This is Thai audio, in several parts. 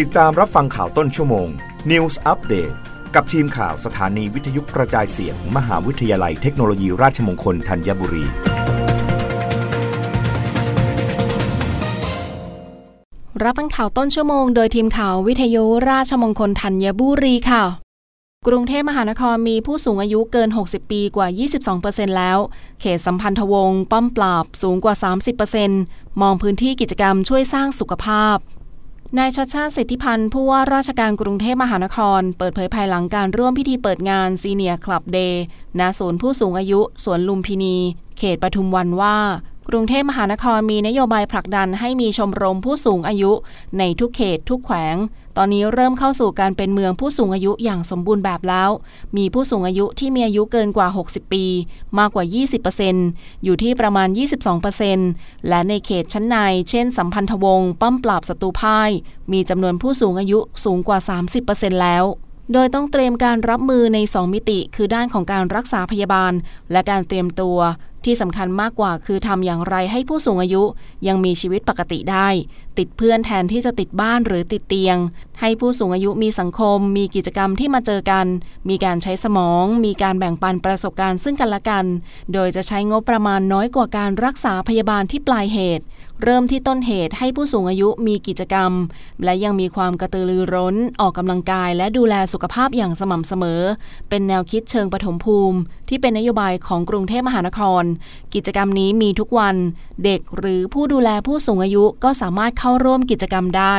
ติดตามรับฟังข่าวต้นชั่วโมง News Update กับทีมข่าวสถานีวิทยุกระจายเสียงมมหาวิทยาลัยเทคโนโลยีราชมงคลธัญบุรี รับฟังข่าวต้นชั่วโมง โดยทีมข่าววิทยุราชมงคลธัญบุรีค่ะ กรุงเทพมหานครมีผู้สูงอายุเกิน 60 ปีกว่า 22%แล้ว เขตสัมพันธวงศ์ป้อมปราบสูงกว่า 30%มองพื้นที่กิจกรรมช่วยสร้างสุขภาพ นายชัชชาติสิทธิพันธ์ผู้ว่าราชการกรุงเทพมหานคร เปิดเผยภายหลังการร่วมพิธีเปิดงานซีเนียร์คลับเดย์ณศูนย์ผู้สูงอายุสวนลุมพินี เขตปทุมวันว่า กรุงเทพมหานครมีนโยบายผลักดันให้มีชมรมผู้สูงอายุในทุกเขตทุกแขวง ตอนนี้เริ่มเข้าสู่การเป็นเมืองผู้สูงอายุอย่างสมบูรณ์แบบแล้ว มีผู้สูงอายุที่มีอายุเกินกว่า 60 ปี มากกว่า 20%อยู่ที่ประมาณ 22%และในเขตชั้นใน เช่น สัมพันธวงศ์ป้อมปราบศัตรูพ่าย มีจำนวนผู้สูงอายุสูงกว่า 30%แล้ว โดยต้องเตรียมการรับมือใน 2 มิติ คือด้านของการรักษาพยาบาล และการเตรียมตัวที่สำคัญมากกว่าคือทำอย่างไรให้ผู้สูงอายุยังมีชีวิตปกติได้ ติดเพื่อนแทนที่จะติดบ้านหรือติดเตียง ให้ผู้สูงอายุมีสังคม มีกิจกรรมที่มาเจอกัน มีการใช้สมอง มีการแบ่งปันประสบการณ์ซึ่งกันและกัน โดยจะใช้งบประมาณน้อยกว่าการรักษาพยาบาลที่ปลายเหตุ เริ่มที่ต้นเหตุให้ผู้สูงอายุมีกิจกรรม และยังมีความกระตือรือร้น ออกกำลังกาย และดูแลสุขภาพอย่างสม่ำเสมอ เป็นแนวคิดเชิงปฐมภูมิ ที่เป็นนโยบายของกรุงเทพมหานคร กิจกรรมนี้มีทุกวัน เด็กหรือผู้ดูแลผู้สูงอายุก็สามารถเข้าร่วมกิจกรรมได้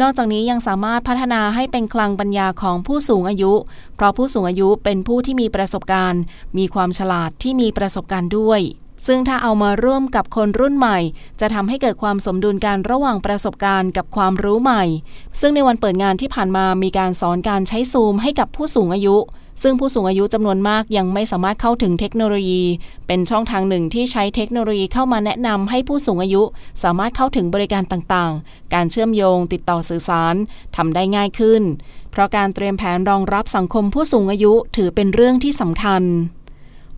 นอกจากนี้ยังสามารถพัฒนาให้เป็นคลังปัญญาของผู้สูงอายุ เพราะผู้สูงอายุเป็นผู้ที่มีประสบการณ์ มีความฉลาดที่มีประสบการณ์ด้วย ซึ่งถ้าเอามาร่วมกับคนรุ่นใหม่ จะทำให้เกิดความสมดุลกันระหว่างประสบการณ์กับความรู้ใหม่ ซึ่งในวันเปิดงานที่ผ่านมามีการสอนการใช้ซูมให้กับผู้สูงอายุ ซึ่งผู้สูงอายุจำนวนมากยังไม่สามารถเข้าถึงเทคโนโลยี เป็นช่องทางหนึ่งที่ใช้เทคโนโลยีเข้ามาแนะนำให้ผู้สูงอายุ สามารถเข้าถึงบริการต่างๆ การเชื่อมโยงติดต่อสื่อสารทำได้ง่ายขึ้น เพราะการเตรียมแผนรองรับสังคมผู้สูงอายุถือเป็นเรื่องที่สำคัญ